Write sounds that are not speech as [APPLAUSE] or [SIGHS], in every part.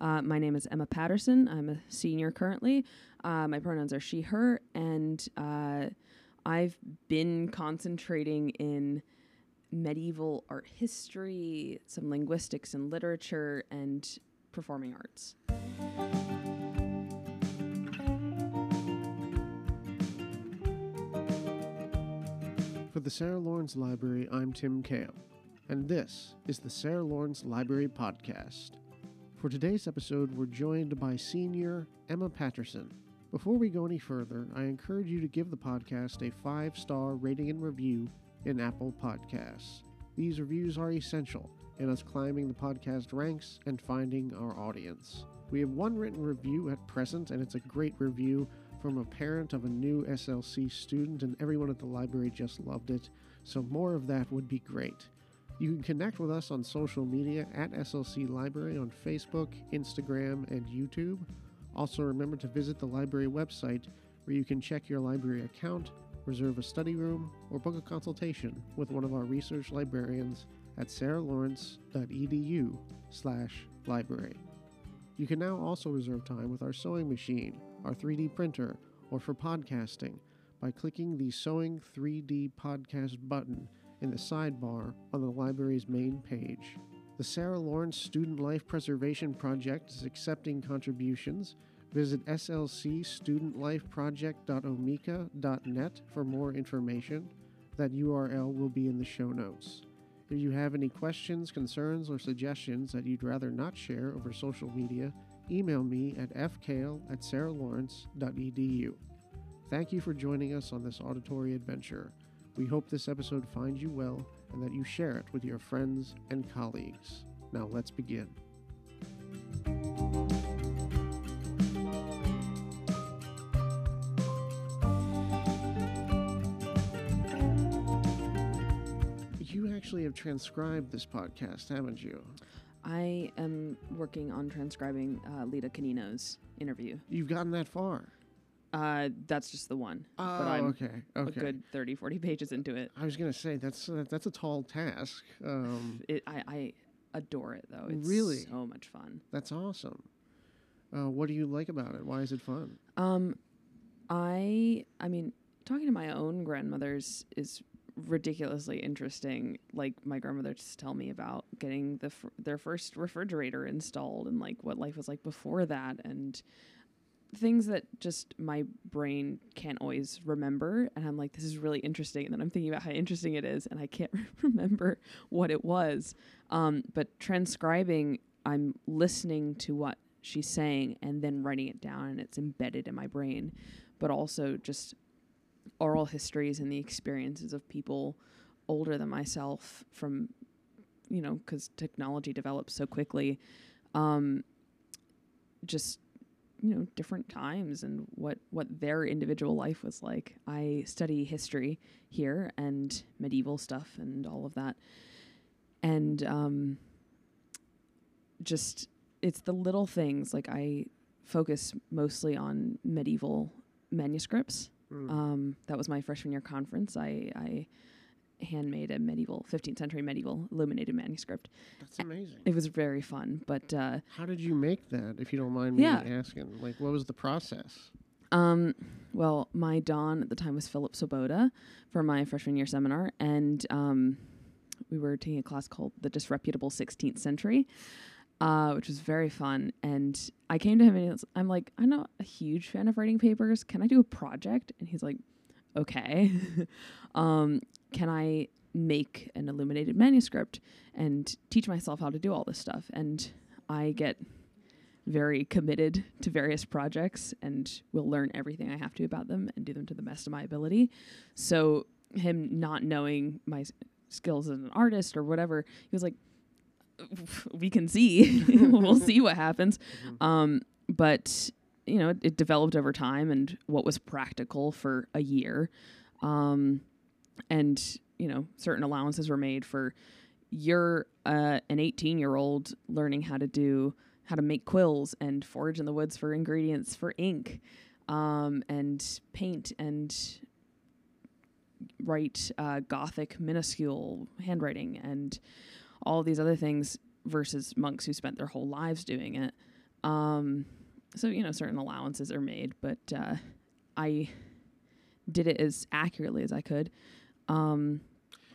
Uh, my name is Emma Paterson. I'm a senior currently. Uh, my pronouns are she, her, and uh, I've been concentrating in medieval art history, some linguistics and literature, and performing arts. For the Sarah Lawrence Library, I'm Tim Camp, and this is the Sarah Lawrence Library Podcast. For today's episode, we're joined by senior Emma Paterson. Before we go any further, I encourage you to give the podcast a five star rating and review in Apple Podcasts. These reviews are essential in us climbing the podcast ranks and finding our audience. We have one written review at present, and it's a great review from a parent of a new SLC student, and everyone at the library just loved it. So, more of that would be great. You can connect with us on social media at SLC Library on Facebook, Instagram, and YouTube. Also, remember to visit the library website where you can check your library account, reserve a study room, or book a consultation with one of our research librarians at sarahlawrence.edu slash library. You can now also reserve time with our sewing machine, our 3D printer, or for podcasting by clicking the Sewing 3D Podcast button in the sidebar on the library's main page. The Sarah Lawrence Student Life Preservation Project is accepting contributions. Visit slcstudentlifeproject.omeka.net for more information. That URL will be in the show notes. If you have any questions, concerns, or suggestions that you'd rather not share over social media, email me at fkale at sarahlawrence.edu. Thank you for joining us on this auditory adventure. We hope this episode finds you well and that you share it with your friends and colleagues. Now let's begin. You actually have transcribed this podcast, haven't you? I am working on transcribing uh, Lita Canino's interview. You've gotten that far. Uh, that's just the one. Oh, but I'm okay. a Okay. good 30, 40 pages into it. I was gonna say that's uh, that's a tall task. Um, [SIGHS] it I, I adore it, though. It's Really? so much fun. that's awesome. Uh, what do you like about it? Why is it fun? Um, I I mean, talking to my own grandmothers is ridiculously interesting. Like my grandmother just tell me about getting the fir- their first refrigerator installed and like what life was like before that and things that just my brain can't always remember and I'm like this is really interesting and then I'm thinking about how interesting it is and I can't [LAUGHS] remember what it was. Um, but transcribing I'm listening to what she's saying and then writing it down and it's embedded in my brain but also just oral histories and the experiences of people older than myself from you know because technology develops so quickly. Um, just you know different times and what what their individual life was like i study history here and medieval stuff and all of that and um just it's the little things like i focus mostly on medieval manuscripts Mm. um, that was my freshman year conference. I, I handmade a medieval, 15th century medieval illuminated manuscript. That's amazing. It was very fun, but uh, How did you make that? If you don't mind me Yeah. asking, like, what was the process? um, well, my Don at the time was Philip Swoboda for my freshman year seminar, and um, we were taking a class called The Disreputable 16th Century. Uh, which was very fun, and I came to him and was, I'm like, I'm not a huge fan of writing papers. Can I do a project? And he's like, okay. [LAUGHS] um, can I make an illuminated manuscript and teach myself how to do all this stuff? And I get very committed to various projects and will learn everything I have to about them and do them to the best of my ability. So him not knowing my s- skills as an artist or whatever, he was like, "We can see. [LAUGHS] we'll see what happens." Mhm. Um, but you know, it, it developed over time and what was practical for a year. Um, and you know, certain allowances were made for you're uh, an 18 year old learning how to do how to make quills and forage in the woods for ingredients for ink um, and paint and write uh, gothic minuscule handwriting and all these other things versus monks who spent their whole lives doing it Um, so you know, certain allowances are made, but uh, I did it as accurately as I could. Um,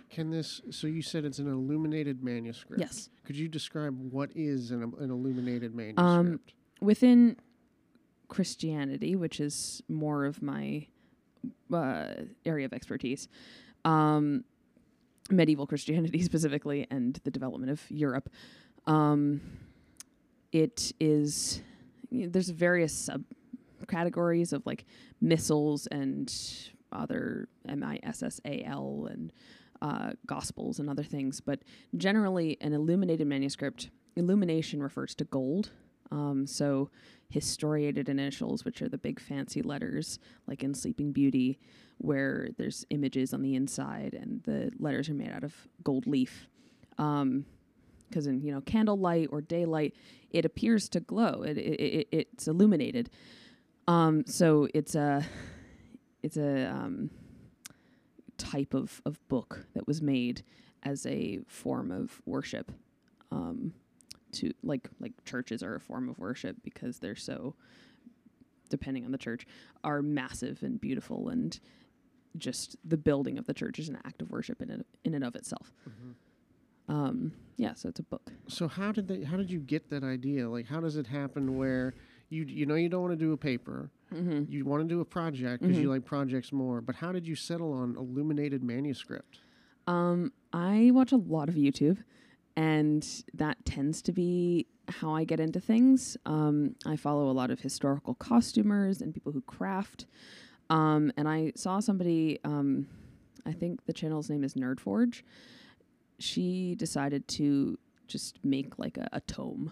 Can this? So you said it's an illuminated manuscript. yes, Could you describe what is an, an illuminated manuscript? Um, within Christianity, which is more of my uh, area of expertise, um, medieval Christianity [LAUGHS] specifically, and the development of Europe. Um, it is you know, there's various subcategories of like missals and other M I S S A L and uh, gospels and other things, but generally an illuminated manuscript. Illumination refers to gold. Um, so historiated initials, which are the big fancy letters, like in Sleeping Beauty, where there's images on the inside and the letters are made out of gold leaf. Um, because in you know candlelight or daylight, it appears to glow. It, it, it it's illuminated. Um, so it's a it's a um, type of of book that was made as a form of worship. Um, to like like churches are a form of worship because they're so depending on the church are massive and beautiful and just the building of the church is an act of worship in it, in and of itself. Um, yeah, so it's a book. So how did they? How did you get that idea? Like, how does it happen where you you know you don't want to do a paper, Mm-hmm. you want to do a project because you Mhm. like projects more, but how did you settle on illuminated manuscript? Um, I watch a lot of YouTube, and that tends to be how I get into things. Um, I follow a lot of historical costumers and people who craft. Um, and I saw somebody, um, I think the channel's name is Nerdforge. She decided to just make like a, a tome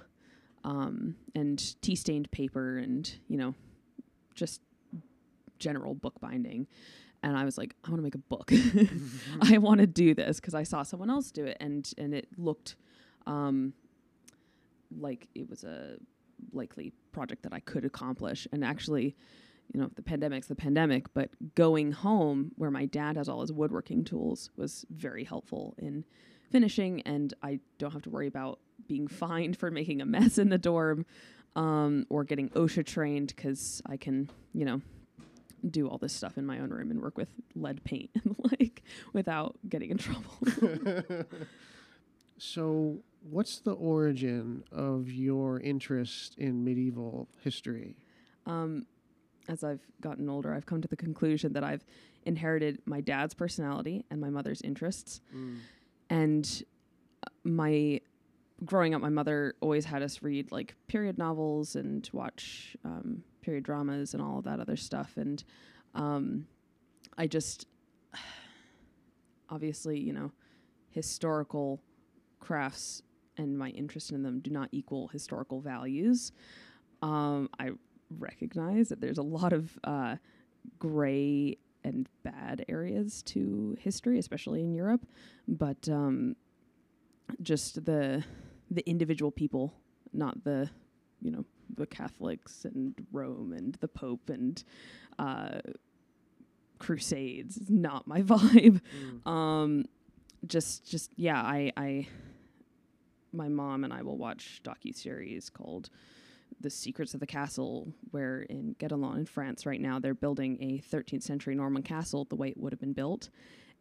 um, and tea stained paper and, you know, just general bookbinding. And I was like, I want to make a book. [LAUGHS] I want to do this because I saw someone else do it, and and it looked um, like it was a likely project that I could accomplish. And actually, you know, the pandemic's the pandemic, but going home where my dad has all his woodworking tools was very helpful in finishing, and I don't have to worry about being [LAUGHS] fined for making a mess in the dorm um, or getting OSHA trained because I can, you know, do all this stuff in my own room and work with lead paint and [LAUGHS] like without getting in trouble. [LAUGHS] So, what's the origin of your interest in medieval history? um, as I've gotten older, I've come to the conclusion that I've inherited my dad's personality and my mother's interests. And uh, my growing up, my mother always had us read like period novels and watch um, period dramas and all of that other stuff. And um, I just, [SIGHS] obviously, you know, historical crafts and my interest in them do not equal historical values. Um, I recognize that there's a lot of uh, gray and bad areas to history, especially in Europe. But um, just the the individual people, not the you know the Catholics and Rome and the Pope and uh, Crusades, is not my [LAUGHS] vibe. Um, just just yeah, I I my mom and I will watch docu series called The Secrets of the Castle, where in Guédelon in France right now they're building a 13th century Norman castle the way it would have been built,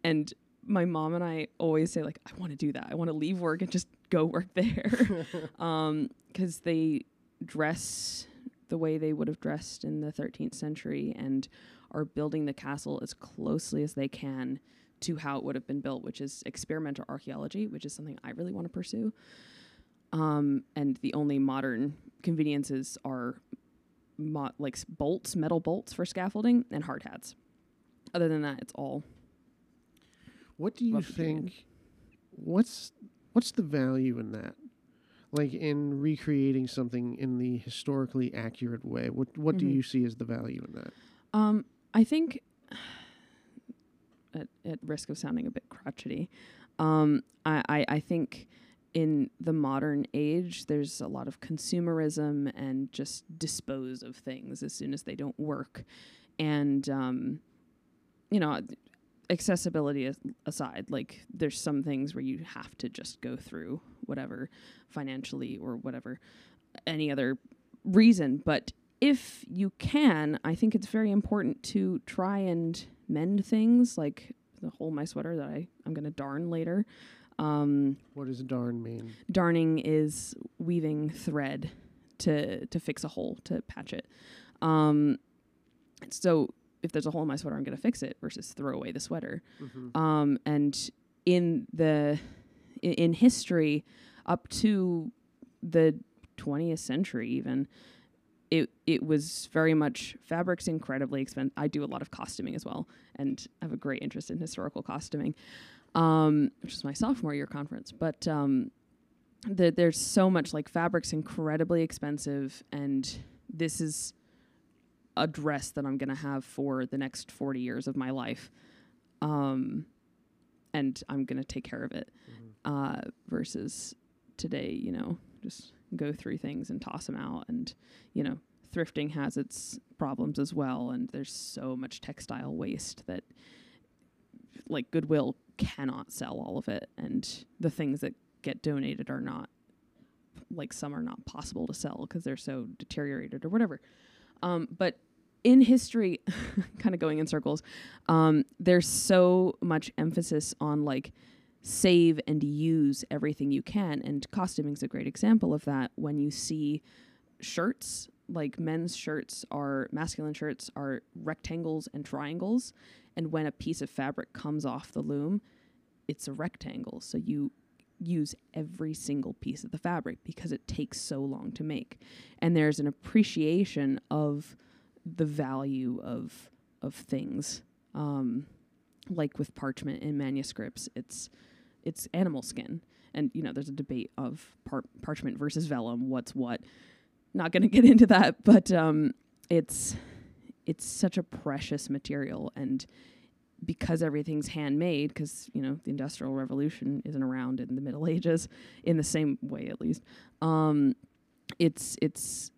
and my mom and I always say like I want to do that. I want to leave work and just go work there, [LAUGHS] um, because they dress the way they would have dressed in the 13th century and are building the castle as closely as they can to how it would have been built, which is experimental archaeology, which is something I really want to pursue. Um, and the only modern conveniences are mo- like bolts, metal bolts for scaffolding, and hard hats. Other than that, it's all What do you Love think? What's what's the value in that? Like in recreating something in the historically accurate way. What what do Mhm. you see as the value in that? Um, I think, [SIGHS] at, at risk of sounding a bit crotchety, um, I, I, I think in the modern age, there's a lot of consumerism and just dispose of things as soon as they don't work. And, um, you know, accessibility aside, like there's some things where you have to just go through whatever financially or whatever any other reason. But if you can, I think it's very important to try and mend things like the hole in my sweater that I, I'm going to darn later. Um, What does darn mean? darning is weaving thread to to fix a hole to patch it. Um, so if there's a hole in my sweater, I'm going to fix it versus throw away the sweater. Mm-hmm. Um, and in the in, in history, up to the 20th century, even it it was very much fabric's incredibly expensive. I do a lot of costuming as well, and I have a great interest in historical costuming, um, which is my sophomore year conference. But um, the, there's so much like fabric's incredibly expensive, and this is a dress that I'm gonna have for the next 40 years of my life. Um, and I'm gonna take care of it. Uh, versus today, you know, just go through things and toss them out, and you know, thrifting has its problems as well. And there's so much textile waste that, like Goodwill, cannot sell all of it, and the things that get donated are not like some are not possible to sell because they're so deteriorated or whatever. Um, but in history, [LAUGHS] kind of going in circles, um, there's so much emphasis on like save and use everything you can. And costuming's a great example of that. When you see shirts, like men's shirts are masculine shirts are rectangles and triangles. And when a piece of fabric comes off the loom, it's a rectangle. So you use every single piece of the fabric because it takes so long to make. And there's an appreciation of the value of of things. Um, like with parchment and manuscripts, it's it's animal skin, and you know there's a debate of par- parchment versus vellum. What's what? Not going [LAUGHS] to get into that, but um, it's it's such a precious material, and because everything's handmade, because you know the Industrial Revolution isn't around in the Middle [LAUGHS] Ages, in the same way at least. Um, it's it's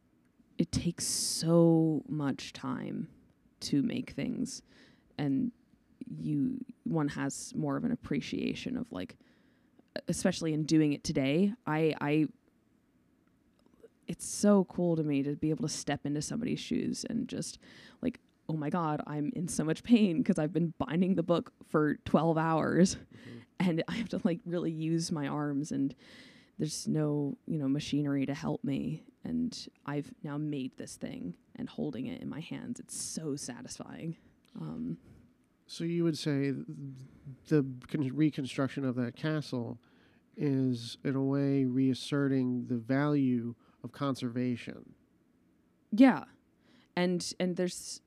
it takes so much time to make things, and you one has more of an appreciation of like, especially in doing it today. I I it's so cool to me to be able to step into somebody's shoes and just like oh my god i'm in so much pain because i've been binding the book for 12 hours mm-hmm. and i have to like really use my arms and there's no you know machinery to help me and i've now made this thing and holding it in my hands it's so satisfying um, So you would say the con- reconstruction of that castle is, in a way, reasserting the value of conservation. Yeah, and and there's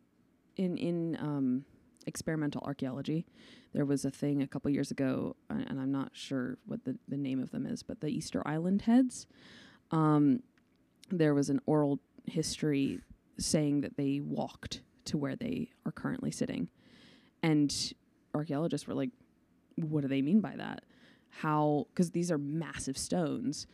in in um, experimental archaeology, there was a thing a couple years ago, uh, and I'm not sure what the the name of them is, but the Easter Island heads. Um, there was an oral history saying that they walked to where they are currently sitting, and archaeologists were like, "What do they mean by that? How? Because these are massive stones."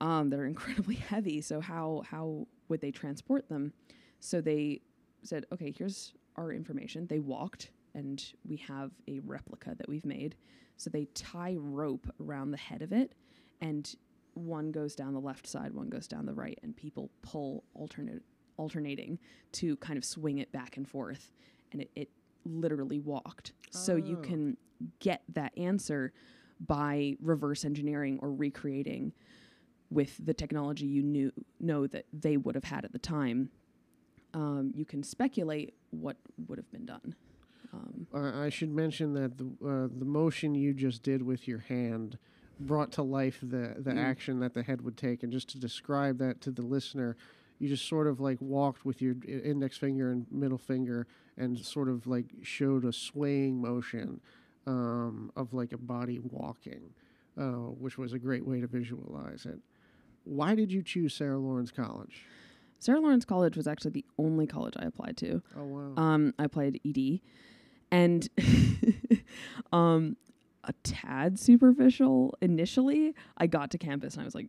um, that are [LAUGHS] incredibly heavy. So how how would they transport them? So they said, okay, here's our information. They walked, and we have a replica that we've made. So they tie rope around the head of it, and one goes down the left side, one goes down the right, and people pull alternate alternating to kind of swing it back and forth, and it, it literally walked. So you Oh. can get that answer by reverse engineering or recreating with the technology you knew know that they would have had at the time, um, you can speculate what would have been done. Um, Uh, I should mention that the uh, the motion you just did with your hand brought to life the the Mm. action that the head would take, and just to describe that to the listener, you just sort of like walked with your index finger and middle finger, and sort of like showed a swaying motion um, of like a body walking, uh, which was a great way to visualize it. Why did you choose Sarah Lawrence College? Sarah Lawrence College was actually the only college I applied to. Oh wow! Um, I applied ED, and [LAUGHS] um, a tad superficial initially. I got to campus and I was like,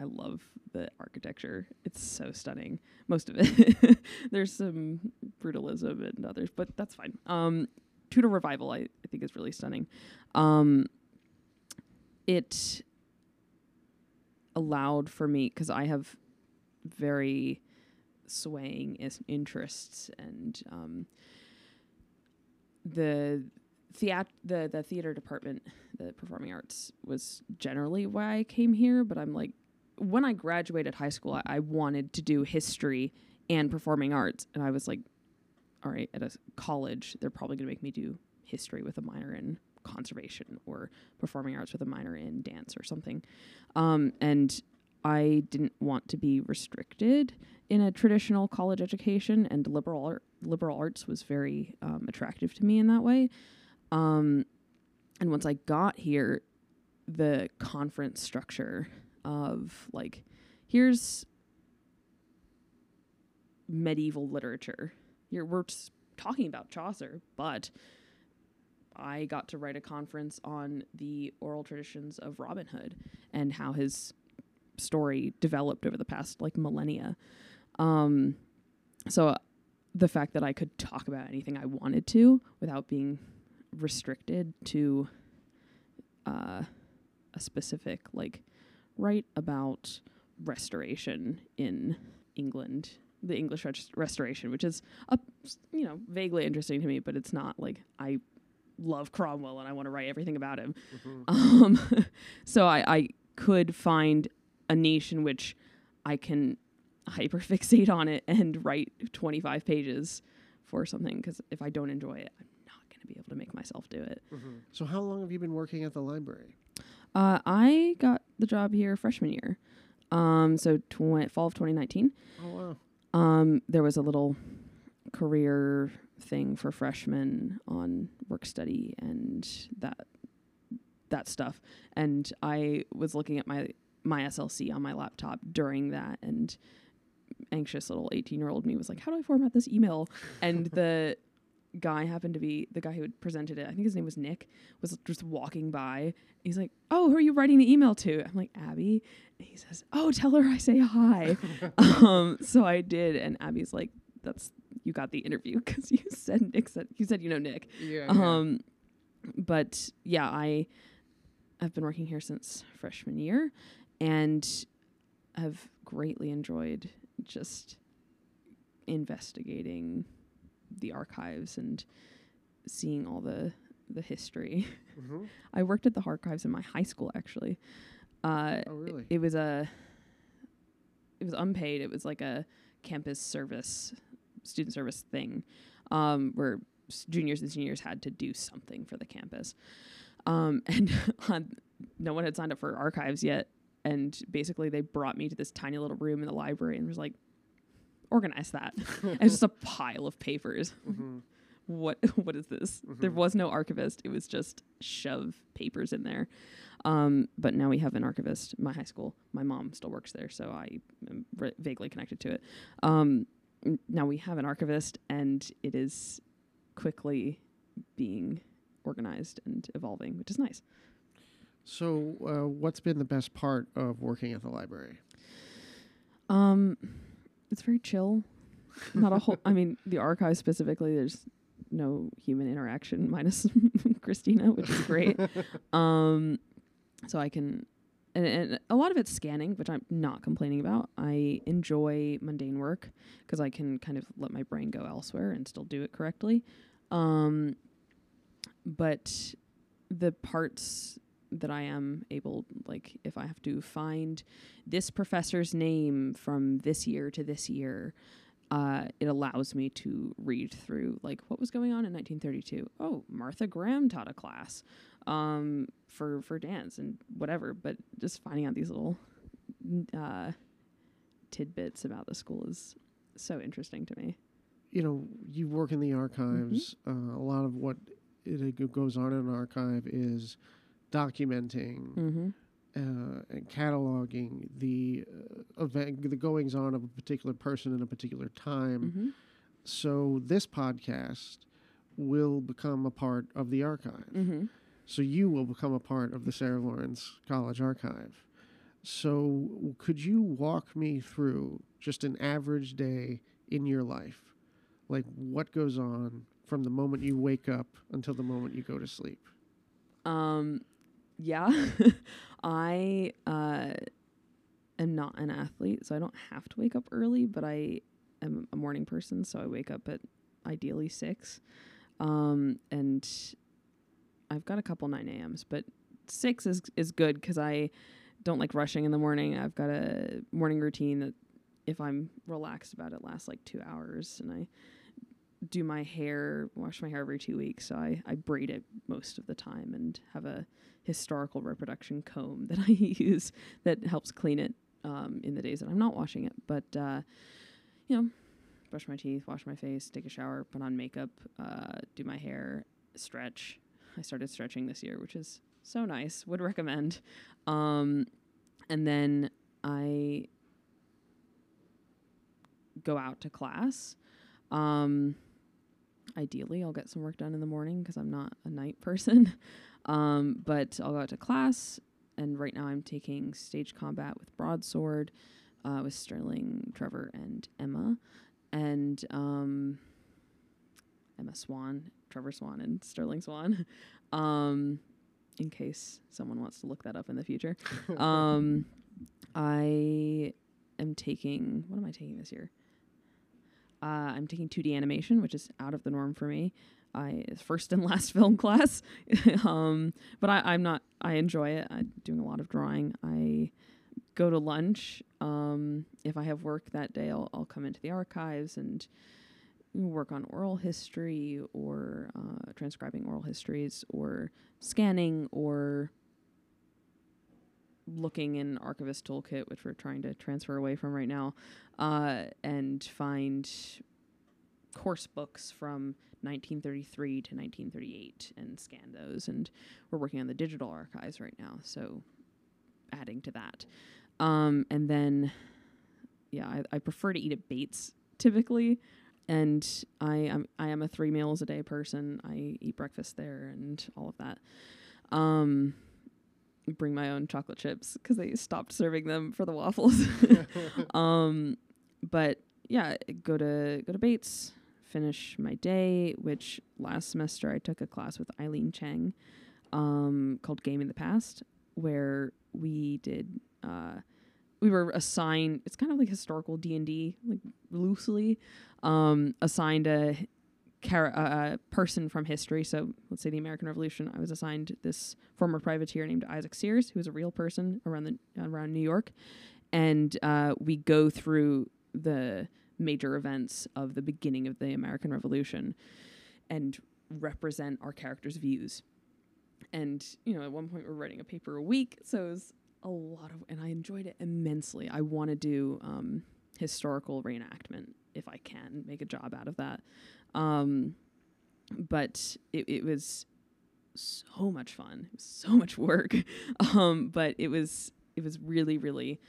I love the architecture. It's so stunning. Most of it. [LAUGHS] There's some brutalism and others, but that's fine. Um, Tudor Revival, I, I think, is really stunning. Um, it allowed for me because I have very swaying is- interests and um, the theat- the the theater department, the performing arts was generally why I came here. But I'm like, when I graduated high school, I, I wanted to do history and performing arts, and I was like, all right, at a college, they're probably going to make me do history with a minor in conservation or performing arts with a minor in dance or something. Um, and I didn't want to be restricted in a traditional college education, and liberal art, liberal arts was very um, attractive to me in that way. Um, and once I got here, the conference structure of like, here's medieval literature. Here we're talking about Chaucer, but I got to write a conference on the oral traditions of Robin Hood and how his story developed over the past like millennia. Um, so the fact that I could talk about anything I wanted to without being restricted to uh, a specific like write about restoration in England, the English rest- restoration, which is a you know vaguely interesting to me, but it's not like I love Cromwell and I want to write everything about him. Um, [LAUGHS] so I, I could find a niche in which I can hyperfixate on it and write 25 pages for something because if I don't enjoy it, I'm not going to be able to make myself do it. So, how long have you been working at the library? Uh, I got the job here freshman year. Um, so tw- fall of 2019. Oh, wow. Um, there was a little career thing for freshmen on work study and that that stuff. And I was looking at my my SLC on my laptop during that and anxious little 18 year old me was like, how do I format this email? And [LAUGHS] the guy happened to be the guy who had presented it. I think his name was Nick. Was just walking by. He's like, "Oh, who are you writing the email to?" I'm like, "Abby." And he says, "Oh, tell her I say hi." [LAUGHS] um, so I did, and Abby's like, "That's you got the interview [LAUGHS] because you said Nick said you said you know Nick." Yeah. Um, but yeah, I have been working here since freshman year, and have greatly enjoyed just investigating the archives and seeing all the the history. hmm [LAUGHS] I worked at the archives in my high school actually. Uh, Oh, really? it was a it was unpaid. It was like a campus service, student service thing, um, where s- juniors and seniors had to do something for the campus. Um, [LAUGHS] and no one had signed up for archives yet, and basically they brought me to this tiny little room in the library and was like, organize that. [LAUGHS] it's just a pile of papers. hmm What [LAUGHS] what is this? There Mhm. was no archivist. It was just shove papers in there. Um, but now we have an archivist. My high school. My mom still works there, so I am vaguely connected to it. Um, now we have an archivist, and it is quickly being organized and evolving, which is nice. So, uh, what's been the best part of working at the library? Um, it's very chill. Not a whole. I mean, the archive specifically. There's no human interaction [LAUGHS] minus [LAUGHS] Christina, which is great. [LAUGHS] um, so I can, and, and a lot of it's scanning, which I'm not complaining about. I enjoy mundane work because I can kind of let my brain go elsewhere and still do it correctly. Um, but the parts that I am able, like, if I have to find this professor's name from this year to this year, uh, it allows me to read through like what was going on in 1932. Oh, Martha Graham taught a class um, for for dance and whatever. But just finding out these little uh, tidbits about the school is so interesting to me. You know, you work in the archives. Uh, a lot of what it, it goes on in an archive is documenting Mm-hmm. uh, and cataloging the uh, event, the goings on of a particular person in a particular time. Mm-hmm. So this podcast will become a part of the archive. Mm-hmm. So you will become a part of the Sarah Lawrence College archive. So could you walk me through just an average day in your life? Like what goes on from the moment you wake up until the moment you go to sleep? Um, yeah, [LAUGHS] I uh, am not an athlete, so I don't have to wake up early. But I am a morning person, so I wake up at ideally six, um, and I've got a couple nine a.m.s, but six is is good because I don't like rushing in the morning. I've got a morning routine that, if I'm relaxed about it, lasts like two hours, and I do my hair, wash my hair every two weeks. So I, I braid it most of the time and have a historical reproduction comb that [LAUGHS] I use that helps clean it um, in the days that I'm not washing it. But, uh, you know, brush my teeth, wash my face, take a shower, put on makeup, uh, do my hair, stretch. I started stretching this year, which is so nice. Would recommend. Um, and then I go out to class. Um, ideally, I'll get some work done in the morning because I'm not a night [LAUGHS] person. um, but I'll go out to class, and right now I'm taking stage combat with broadsword uh, with Sterling, Trevor, and Emma, and um, Emma Swan, Trevor Swan, and Sterling Swan. [LAUGHS] um, in case someone wants to look that up in the future. [LAUGHS] um, I am taking what am I taking this year? Uh, I'm taking 2D animation, which is out of the norm for me. I first and [LAUGHS] last film class, [LAUGHS] um, but I, I'm not. I enjoy it. I'm doing a lot of drawing. I go to lunch. Um, if I have work that day, I'll, I'll come into the archives and work on oral history or uh, transcribing oral histories or scanning or looking in archivist toolkit which we're trying to transfer away from right now uh, and find course books from 1933 to 1938 and scan those and we're working on the digital archives right now so adding to that um, and then yeah I, I prefer to eat at bates typically and I am I am a three meals a day person. I eat breakfast there and all of that. Um, bring my own chocolate chips because they stopped serving them for the waffles. [LAUGHS] [LAUGHS] um, but yeah, go to go to Bates, finish my day. Which last semester I took a class with Eileen Cheng, um, called Game in the Past, where we did. Uh, we were assigned. It's kind of like historical D and D, like loosely um, assigned a, car- a person from history. So let's say the American Revolution. I was assigned this former privateer named Isaac Sears, who was a real person around the around New York, and uh, we go through the major events of the beginning of the American Revolution, and represent our characters' views. And you know, at one point we're writing a paper a week, so it was a lot of, and I enjoyed it immensely. I want to do um, historical reenactment if I can make a job out of that. Um, but it, it was so much fun. It was so much work. [LAUGHS] um, but it was it was really really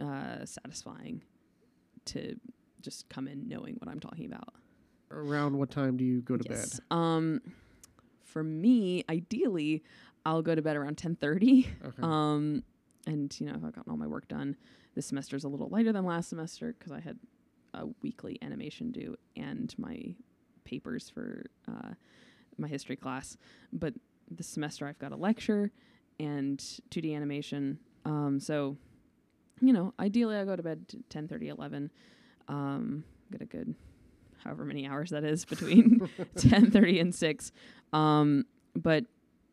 uh, satisfying to just come in knowing what I'm talking about. Around what time do you go to yes. bed? Um, for me, ideally, I'll go to bed around ten thirty. Okay. Um, and you know, if I've gotten all my work done, this semester's a little lighter than last semester because I had a weekly animation due and my papers for uh, my history class. But this semester I've got a lecture and 2D animation. Um, so, you know, ideally I go to bed t- 10, 30, 11. Um, get a good however many hours that is between [LAUGHS] 10, 30 and 6. Um, but,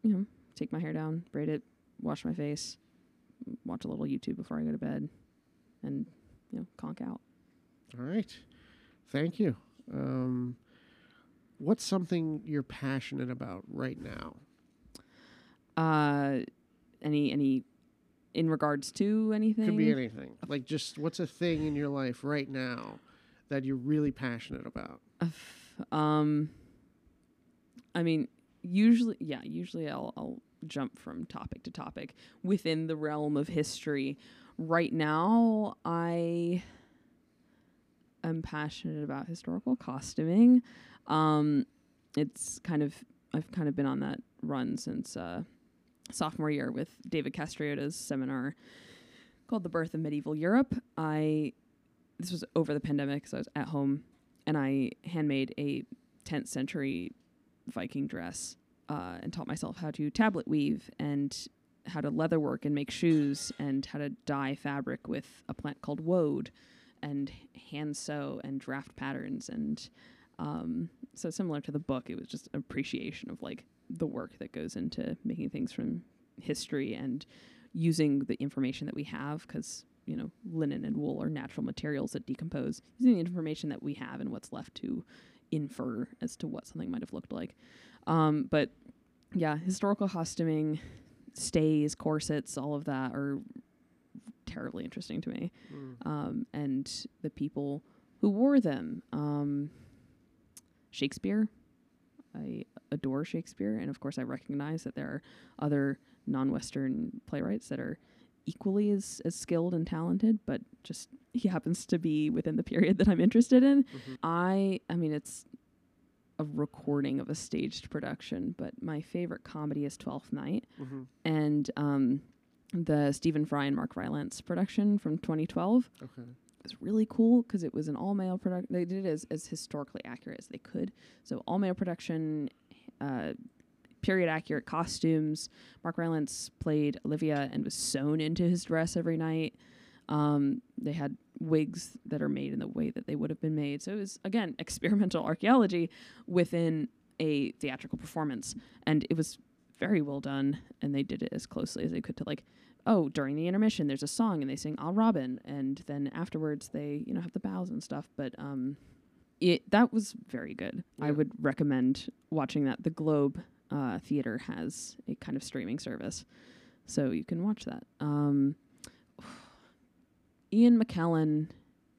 you know, take my hair down, braid it, wash my face, watch a little YouTube before I go to bed, and, you know, conk out. All right. Thank you. Um, what's something you're passionate about right now? Uh, any any in regards to anything? Could be anything. Like just what's a thing in your life right now that you're really passionate about? Um, I mean, usually, yeah, usually I'll I'll jump from topic to topic within the realm of history. Right now, I am passionate about historical costuming. Um, it's kind of I've kind of been on that run since uh, sophomore year with David Castriota's seminar called "The Birth of Medieval Europe." I this was over the pandemic, so I was at home and I handmade a 10th century Viking dress uh, and taught myself how to tablet weave and how to leatherwork and make shoes and how to dye fabric with a plant called woad and hand sew and draft patterns and um, so similar to the book, it was just appreciation of like the work that goes into making things from history and using the information that we have because you know linen and wool are natural materials that decompose using the information that we have and what's left to infer as to what something might have looked like. Um, but yeah historical costuming stays corsets all of that are terribly interesting to me Mm. um, and the people who wore them. Um, Shakespeare, I adore Shakespeare, and of course, I recognize that there are other non-Western playwrights that are equally as, as skilled and talented, but just [LAUGHS] he happens to be within the period that I'm interested in. Mhm. I, I mean, it's a recording of a staged production, but my favorite comedy is Twelfth Night Mhm. and um, the Stephen Fry and Mark Rylance production from 2012 Okay. was really cool because it was an all male production. They did it as, as historically accurate as they could. So all male production, uh, period accurate costumes. Mark Rylance played Olivia and was sewn into his dress every night. Um, they had wigs that are made in the way that they would have been made. So it was again [LAUGHS] experimental archaeology within a theatrical performance, and it was very well done. And they did it as closely as they could to like, oh, during the intermission, there's a song and they sing "Ah Robin," and then afterwards they you know have the bows and stuff. But um, it that was very good. I would recommend watching that. The Globe uh, Theater has a kind of streaming service, so you can watch that. Um, [SIGHS] Ian McKellen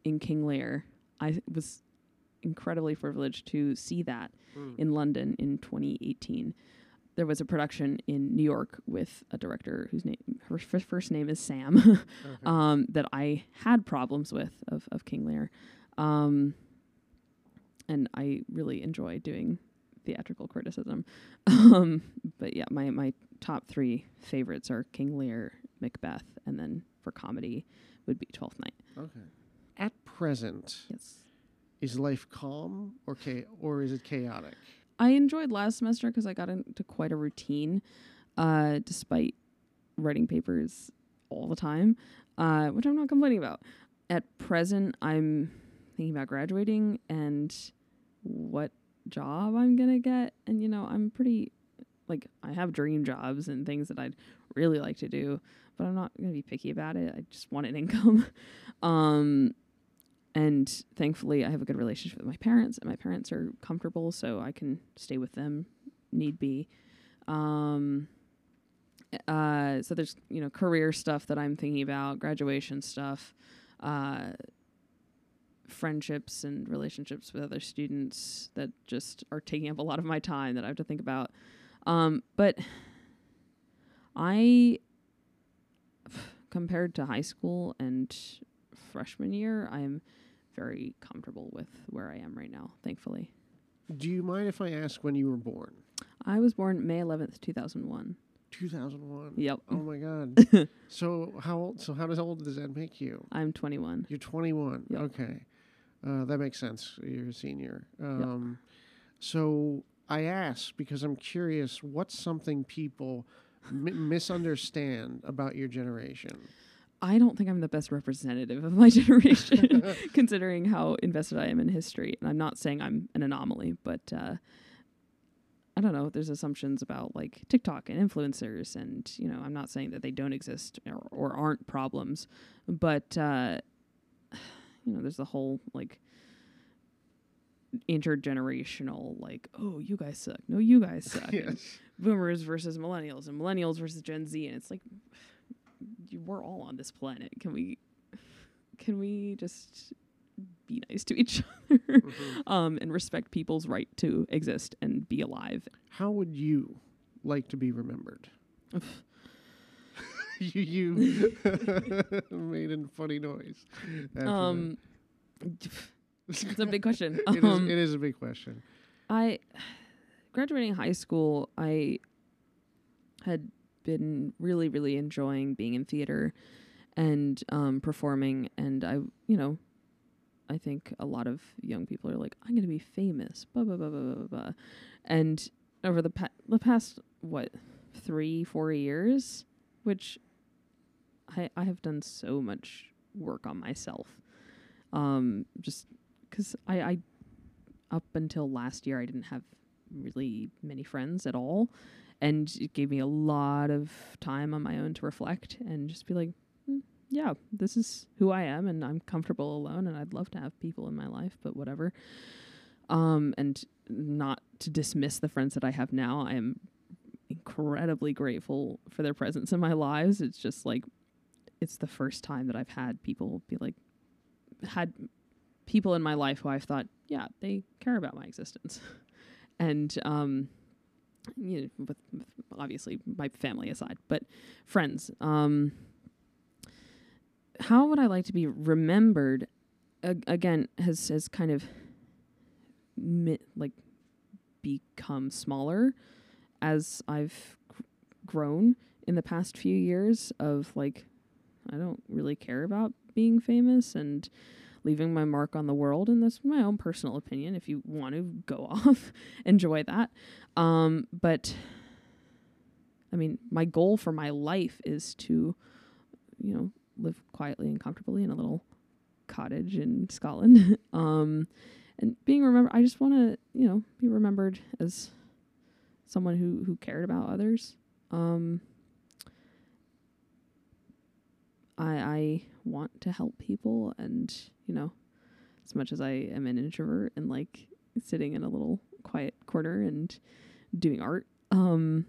in King Lear. I was incredibly privileged to see that Mm. in London in 2018. There was a production in New York with a director whose name her f- first name is Sam Okay. [LAUGHS] um, that I had problems with of, of King Lear. Um, and I really enjoy doing theatrical criticism. [LAUGHS] Um, but yeah, my, my top three favorites are King Lear, Macbeth, and then for comedy would be Twelfth Night. okay. At present, Yes. is life calm or cha- or is it chaotic? I enjoyed last semester because I got into quite a routine, uh, despite writing papers all the time, uh, which I'm not complaining about. At present, I'm thinking about graduating and what job I'm gonna get, and you know, I'm pretty like I have dream jobs and things that I'd really like to do, but I'm not gonna be picky about it. I just want an [LAUGHS] income. um, and thankfully, I have a good relationship with my parents, and my parents are comfortable, so I can stay with them, need be. Um, uh, so there's you know career stuff that I'm thinking about, graduation stuff, uh, friendships and relationships with other students that just are taking up a lot of my time that I have to think about. Um, but I, [SIGHS] compared to high school and freshman year, I'm very comfortable with where I am right now, thankfully. Do you mind if I ask when you were born? I was born May 11th, 2001. 2001. Yep. Oh my god. [LAUGHS] so how old? So how does old does that make you? I'm 21. You're 21. Yep. Okay, uh, that makes sense. You're a senior. Um, So I ask because I'm curious. What's something people mi- misunderstand about your generation? I don't think I'm the best representative of my [LAUGHS] generation, [LAUGHS] considering how invested I am in history. And I'm not saying I'm an anomaly, but uh, I don't know. There's assumptions about like TikTok and influencers, and you know, I'm not saying that they don't exist or, or aren't problems, but uh, you know, there's the whole like intergenerational like, oh, you guys suck. No, you guys suck. [LAUGHS] yes. boomers versus millennials and millennials versus Gen Z, and it's like we're all on this planet. Can we can we just be nice to each [LAUGHS] other Mhm. um, and respect people's right to exist and be alive? How would you like to be remembered? [SIGHS] [LAUGHS] you you [LAUGHS] made a funny noise. Um, [SIGHS] it's a big question. It is, Um, it is a big question. I [SIGHS] graduating high school, I had been really, really enjoying being in theater and um, performing, and I, you know, I think a lot of young people are like, I'm going to be famous, blah blah blah blah blah blah, and over the pa- the past what three four years, which I I have done so much work on myself. Um, just because I, I, up until last year, I didn't have really many friends at all. And it gave me a lot of time on my own to reflect and just be like, "Hmm, yeah, this is who I am, and I'm comfortable alone, and I'd love to have people in my life, but whatever. Um, and not to dismiss the friends that I have now, I am incredibly grateful for their presence in my lives. It's just like, it's the first time that I've had people be like, had people in my life who I've thought, yeah, they care about my existence. [LAUGHS] and, um, you know, with obviously my family aside, but friends, um, how would I like to be remembered? Again, has has kind of mi- like become smaller as I've gr- grown in the past few years. Of like, I don't really care about being famous and leaving my mark on the world, and that's my own personal opinion. If you want to go [LAUGHS] off, enjoy that. Um, but I mean, my goal for my life is to, you know, live quietly and comfortably in a little cottage in Scotland. [LAUGHS] um, and being remembered, I just want to, you know, be remembered as someone who who cared about others. Um, I I want to help people, and you know, as much as I am an introvert and like sitting in a little quiet corner and doing art, um,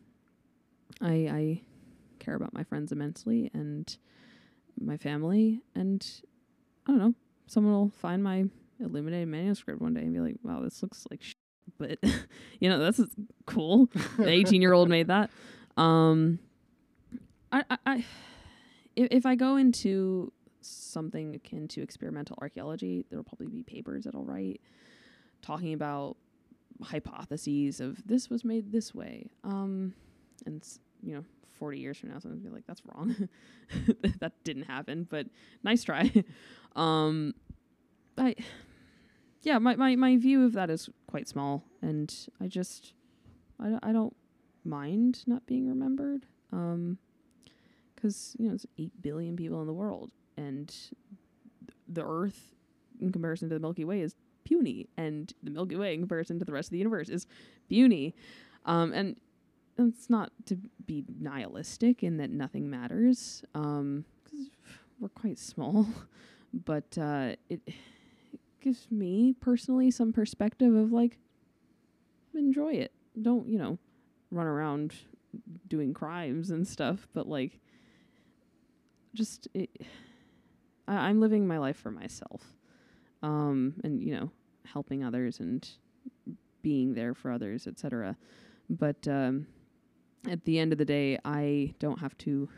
I I care about my friends immensely and my family and I don't know, someone will find my illuminated manuscript one day and be like, "Wow, this looks like," sh-. but [LAUGHS] you know, that's cool. the [LAUGHS] eighteen-year-old made that. Um, I, I, I, if if I go into something akin to experimental archaeology, there will probably be papers that I'll write talking about hypotheses of this was made this way. Um, and you know, 40 years from now, someone's gonna be like, that's wrong. [LAUGHS] that didn't happen, but nice try. [LAUGHS] um, I, yeah, my, my, my view of that is quite small. And I just, I, don't- I don't mind not being remembered. Um, cause, you know, there's 8 billion people in the world and the earth in comparison to the Milky Way is puny and the Milky Way in comparison to the rest of the universe is puny. Um, and it's not to be nihilistic in that nothing matters, um, 'cause we're quite small, [LAUGHS] but uh, it, it gives me personally some perspective of like, enjoy it. Don't you know, run around doing crimes and stuff, but like, just it, I, I'm living my life for myself, um, and you know, helping others and being there for others, etc. But um, at the end of the day, I don't have to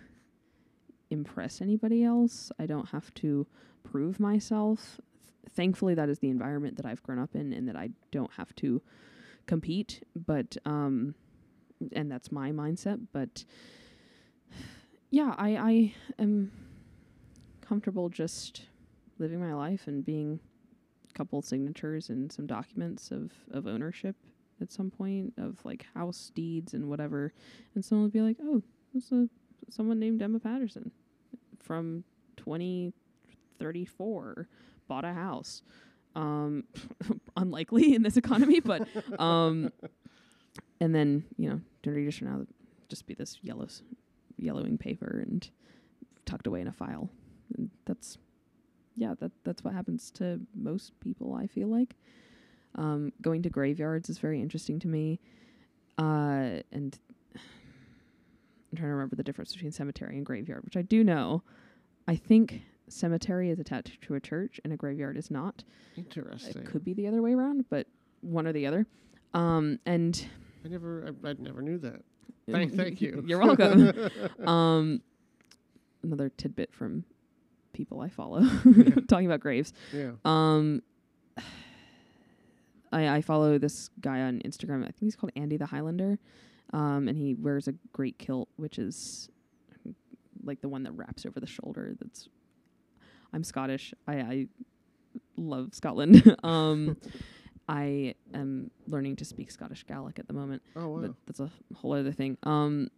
impress anybody else. I don't have to prove myself. Th- Thankfully, that is the environment that I've grown up in, and that I don't have to compete. But um, and that's my mindset. But yeah, I I am comfortable just living my life and being a couple signatures and some documents of of ownership at some point of like house deeds and whatever, and someone would be like, "Oh, this is someone named Emma Paterson from 2034 bought a house." Um, [LAUGHS] unlikely in this economy, but [LAUGHS] um, and then you know, 20 years from now, just be this yellow, yellowing paper and tucked away in a file, and that's yeah, that that's what happens to most people. I feel like. Um, going to graveyards is very interesting to me. Uh, and I'm trying to remember the difference between cemetery and graveyard, which I do know. I think cemetery is attached to a church and a graveyard is not. Interesting. It could be the other way around, but one or the other. Um, and I never, I, I never knew that. Thank, thank you. You're welcome. [LAUGHS] um, another tidbit from people I follow [LAUGHS] talking about graves. yeah. Um, I, I follow this guy on Instagram. I think he's called Andy the Highlander. Um, and he wears a great kilt, which is like the one that wraps over the shoulder. That's I'm Scottish. I, I love Scotland. [LAUGHS] um, [LAUGHS] I am learning to speak Scottish Gaelic at the moment Oh wow. but that's a whole other thing. Um,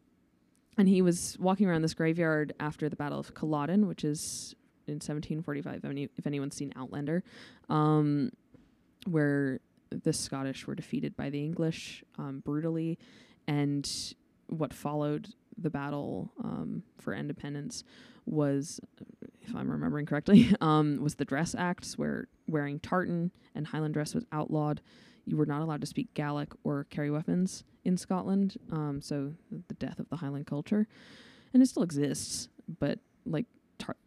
and he was walking around this graveyard after the Battle of Culloden, which is in 1745. If, any, if anyone's seen Outlander, um, where the Scottish were defeated by the English um, brutally, and what followed the battle um, for independence was, if I'm remembering correctly, [LAUGHS] um, was the Dress Acts, where wearing tartan and Highland dress was outlawed. You were not allowed to speak Gaelic or carry weapons in Scotland. Um, so the death of the Highland culture, and it still exists, but like tar-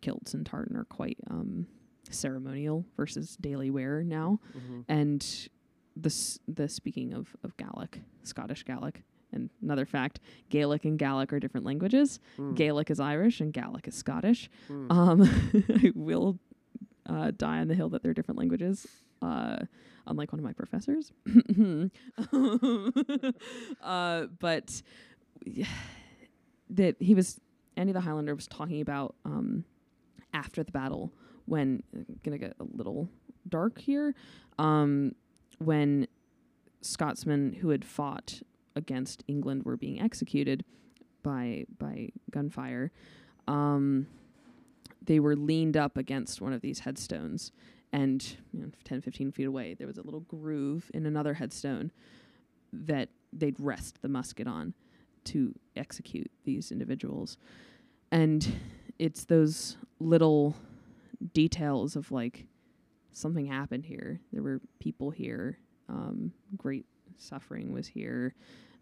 kilts and tartan are quite um, ceremonial versus daily wear now. Mhm. And the the speaking of of Gaelic, Scottish Gaelic, and another fact, Gaelic and Gaelic are different languages. Mm. Gaelic is Irish and Gaelic is Scottish. Mm. Um, [LAUGHS] I will uh, die on the hill that they're different languages. Uh, unlike one of my professors. [LAUGHS] uh, but [SIGHS] that he was Andy the Highlander was talking about um, after the battle when gonna get a little dark here. Um, when Scotsmen who had fought against England were being executed by by gunfire. Um, they were leaned up against one of these headstones and you know, 10 15 feet away there was a little groove in another headstone that they'd rest the musket on to execute these individuals and it's those little details of like something happened here there were people here um, great suffering was here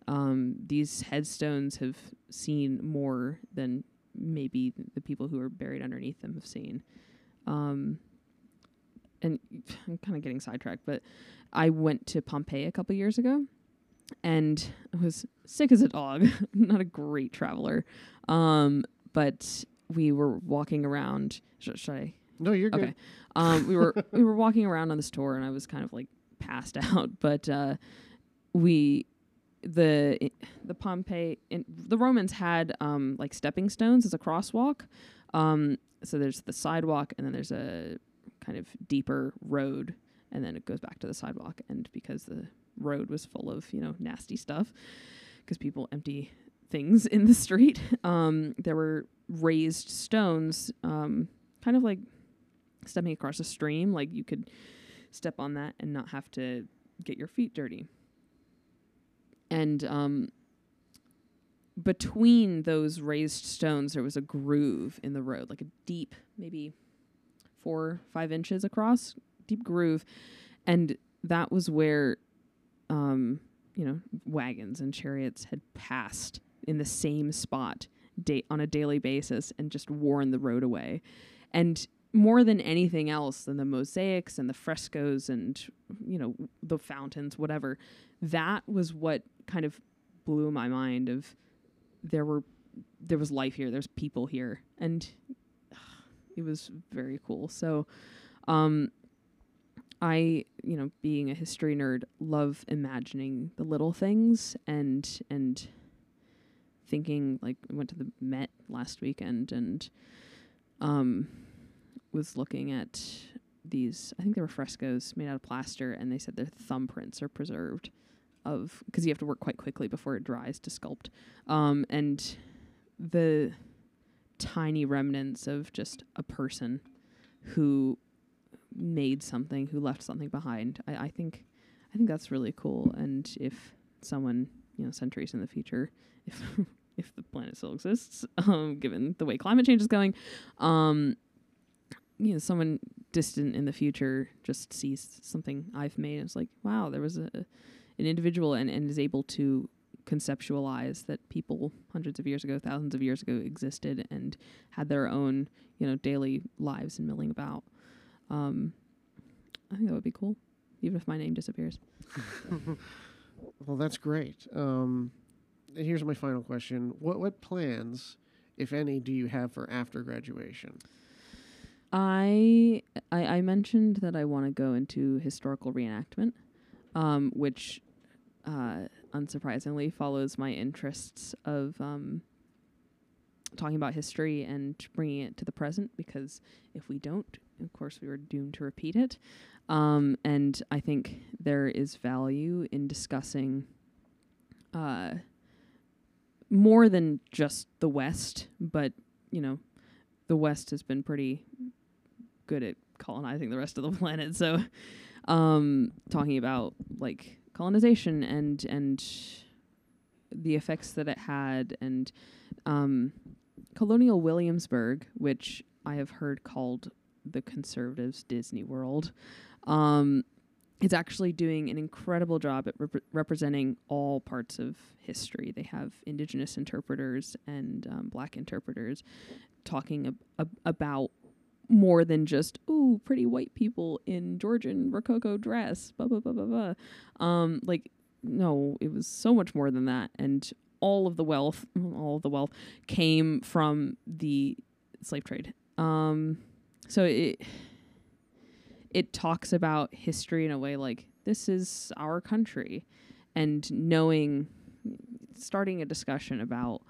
um, these headstones have seen more than maybe the people who are buried underneath them have seen. Um, and [SIGHS] I'm kind of getting sidetracked, but I went to Pompeii a couple years ago, and I was sick as a dog. [LAUGHS] Not a great traveler, um, but we were walking around. Sh- should I No, you're good. Okay. Um, we were we were walking around on this tour, and I was kind of like passed [LAUGHS] out. But uh, we the the Pompeii in, the Romans had um, like stepping stones as a crosswalk. Um, so there's the sidewalk, and then there's a kind of deeper road, and then it goes back to the sidewalk. And because the road was full of you know nasty stuff, because people empty things in the [LAUGHS] street, um, there were raised stones, um, kind of like stepping across a stream. Like you could step on that and not have to get your feet dirty. And um, between those raised stones, there was a groove in the road, like a deep, maybe four, five inches across, deep groove. And that was where, um, you know, wagons and chariots had passed in the same spot da- on a daily basis and just worn the road away. And more than anything else than the mosaics and the frescoes and you know the fountains whatever that was what kind of blew my mind of there were there was life here there's people here. And it was very cool. So um i you know being a history nerd love imagining the little things and and thinking like I went to the met last weekend and um was looking at these i think they were frescoes made out of plaster and they said their thumbprints are preserved of because you have to work quite quickly before it dries to sculpt. Um, and the tiny remnants of just a person who made something who left something behind I, I think i think that's really cool. And if someone you know centuries in the future if [LAUGHS] if the planet still exists [LAUGHS] um, given the way climate change is going um, you know someone distant in the future just sees something I've made and it's like wow there was a an individual and, and is able to conceptualize that people hundreds of years ago thousands of years ago existed and had their own you know daily lives and milling about um, I think that would be cool even if my name disappears [LAUGHS] Well, that's great. Um, here's my final question: What what plans, if any, do you have for after graduation? I I, I mentioned that I want to go into historical reenactment, um, which uh, unsurprisingly follows my interests of um, talking about history and bringing it to the present. Because if we don't, of course, we are doomed to repeat it. Um, and I think there is value in discussing uh, more than just the West, but you know, the West has been pretty good at colonizing the rest of the [LAUGHS] planet. So, um, talking about like colonization and and the effects that it had, and um, colonial Williamsburg, which I have heard called the conservatives' Disney World. Um, it's actually doing an incredible job at rep- representing all parts of history. They have indigenous interpreters and um, black interpreters talking ab- ab- about more than just ooh pretty white people in Georgian rococo dress blah blah blah blah blah um like no it was so much more than that. And all of the wealth [LAUGHS] all of the wealth came from the slave trade. Um so it it talks about history in a way like this is our country. And knowing starting a discussion about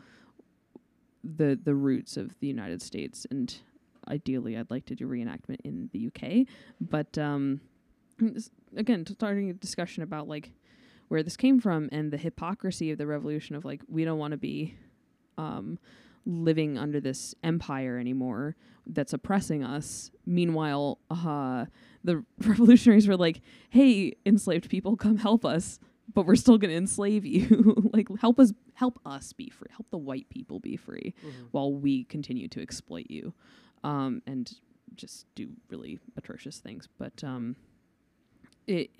the the roots of the United States and ideally I'd like to do reenactment in the UK but um again starting a discussion about like where this came from and the hypocrisy of the revolution of like we don't want to be um living under this empire anymore that's oppressing us. Meanwhile uh the [LAUGHS] revolutionaries were like hey enslaved people come help us but we're still going to enslave you. [LAUGHS] Like help us help us be free. Help the white people be free while we continue to exploit you um, and just do really atrocious things. But um, it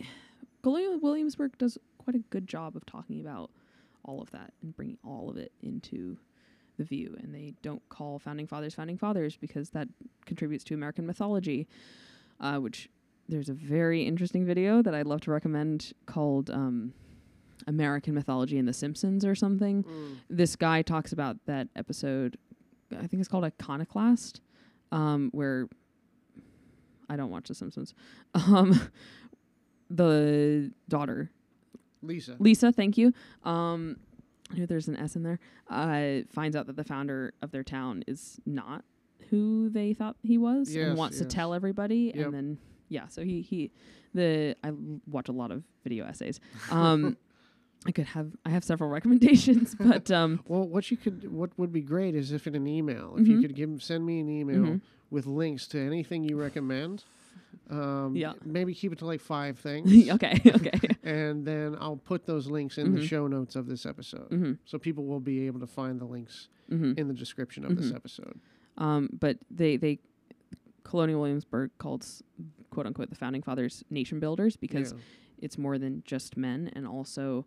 Williamsburg does quite a good job of talking about all of that and bringing all of it into the view. And they don't call founding fathers founding fathers because that contributes to American mythology, uh, which there's a very interesting video that I'd love to recommend called um, American Mythology in The Simpsons or something this guy talks about that episode i think it's called iconoclast um where i don't watch the simpsons. [LAUGHS] Um the daughter. Lisa. lisa thank you. Um I knew there's an s in there uh finds out that the founder of their town is not who they thought he was Yes, and wants to tell everybody Yep. and then yeah so he he the i l- watch a lot of video essays. Um [LAUGHS] i could have i have several [LAUGHS] recommendations [LAUGHS] but um Well, what you could, what would be great is if in an email, if you Mhm. could give, send me an email Mhm. with links to anything you recommend. Um, Yeah. Maybe keep it to like five [LAUGHS] things, okay, okay. and then I'll put those links in the Mhm. show notes of this episode, hmm so people will be able to find the links hmm in the description of this Mhm. episode. Um, but they they Colonial Williamsburg calls quote unquote the founding fathers nation builders because Yeah. it's more than just men and also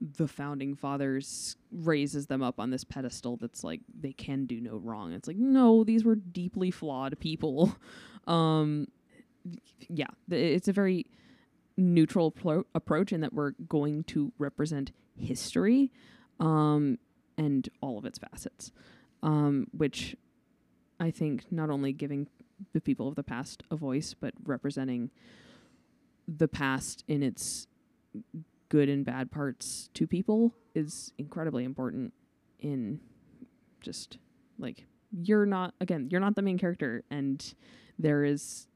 the founding fathers raises them up on this pedestal that's like they can do no wrong. It's like no, these were deeply flawed people. [LAUGHS] Um, yeah, it's a very neutral pro- approach in that we're going to represent history um, and all of its facets, um, which I think not only giving the people of the past a voice, but representing the past in its good and bad parts to people is incredibly important in just like you're not again you're not the main character and there is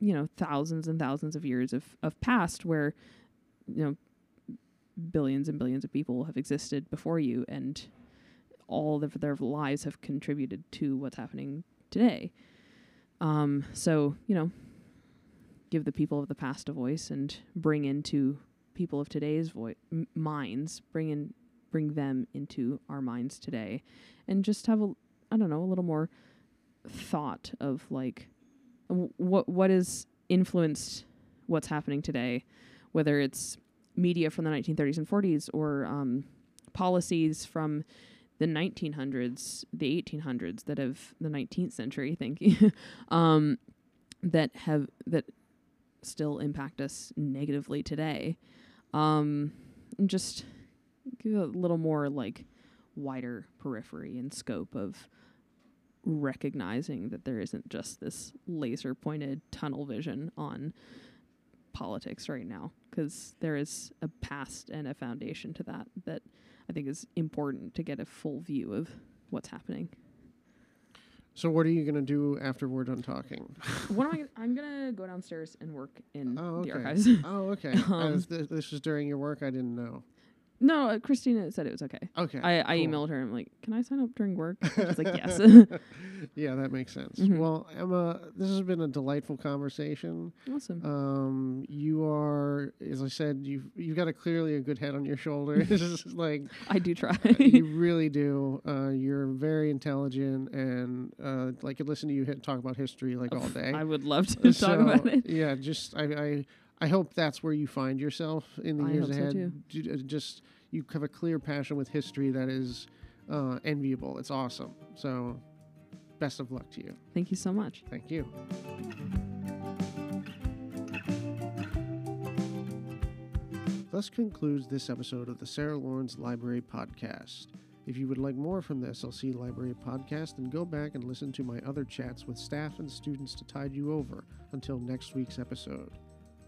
you know thousands and thousands of years of of past where you know billions and billions of people have existed before you and all of their lives have contributed to what's happening today. Um so you know give the people of the past a voice and bring into people of today's m- minds bring in bring them into our minds today and just have a i don't know a little more thought of like w- what what has influenced what's happening today whether it's media from the 1930s and 40s or um, policies from the 1900s the 1800s that have the 19th century thank you [LAUGHS] um, that have that still impact us negatively today um, and just give a little more like wider periphery and scope of recognizing that there isn't just this laser pointed tunnel vision on politics right now because there is a past and a foundation to that that I think is important to get a full view of what's happening. So what are you gonna do after we're done talking? [LAUGHS] what am I? Gonna, I'm gonna go downstairs and work in Oh, the okay. archives. Oh, okay. [LAUGHS] Um, Uh, th- this was during your work, I didn't know. No, uh, Christina said it was okay. Okay. I, I cool. emailed her. I'm like, can I sign up during work? She's like, yes. [LAUGHS] yeah, that makes sense. Mhm. Well, Emma, this has been a delightful conversation. awesome. Um, you are, as I said, you've you've got a clearly a good head on your shoulders. [LAUGHS] like [LAUGHS] I do try. you really do. Uh, you're very intelligent, and uh, like I could listen to you hit, talk about history like all day. I would love to So, talk about it. Yeah, just I, I I hope that's where you find yourself in the I years so, ahead. too. Uh, Just you have a clear passion with history that is uh, enviable. It's awesome. So, best of luck to you. Thank you so much. Thank you. Thus concludes this episode of the Sarah Lawrence Library Podcast. If you would like more from the SLC Library Podcast, then go back and listen to my other chats with staff and students to tide you over until next week's episode.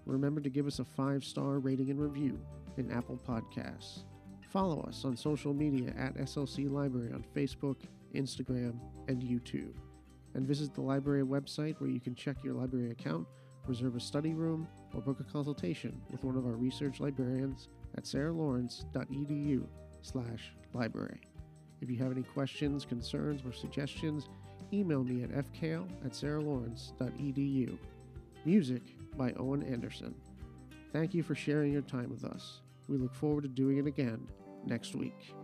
Remember to give us a five star rating and review in Apple Podcasts. Follow us on social media at SLC Library on Facebook, Instagram, and YouTube and visit the library website where you can check your library account, reserve a study room, or book a consultation with one of our research librarians at sarahlawrence.edu slash library. If you have any questions, concerns, or suggestions, email me at fkale at sarahlawrence.edu. Music by Owen Anderson. Thank you for sharing your time with us. We look forward to doing it again next week.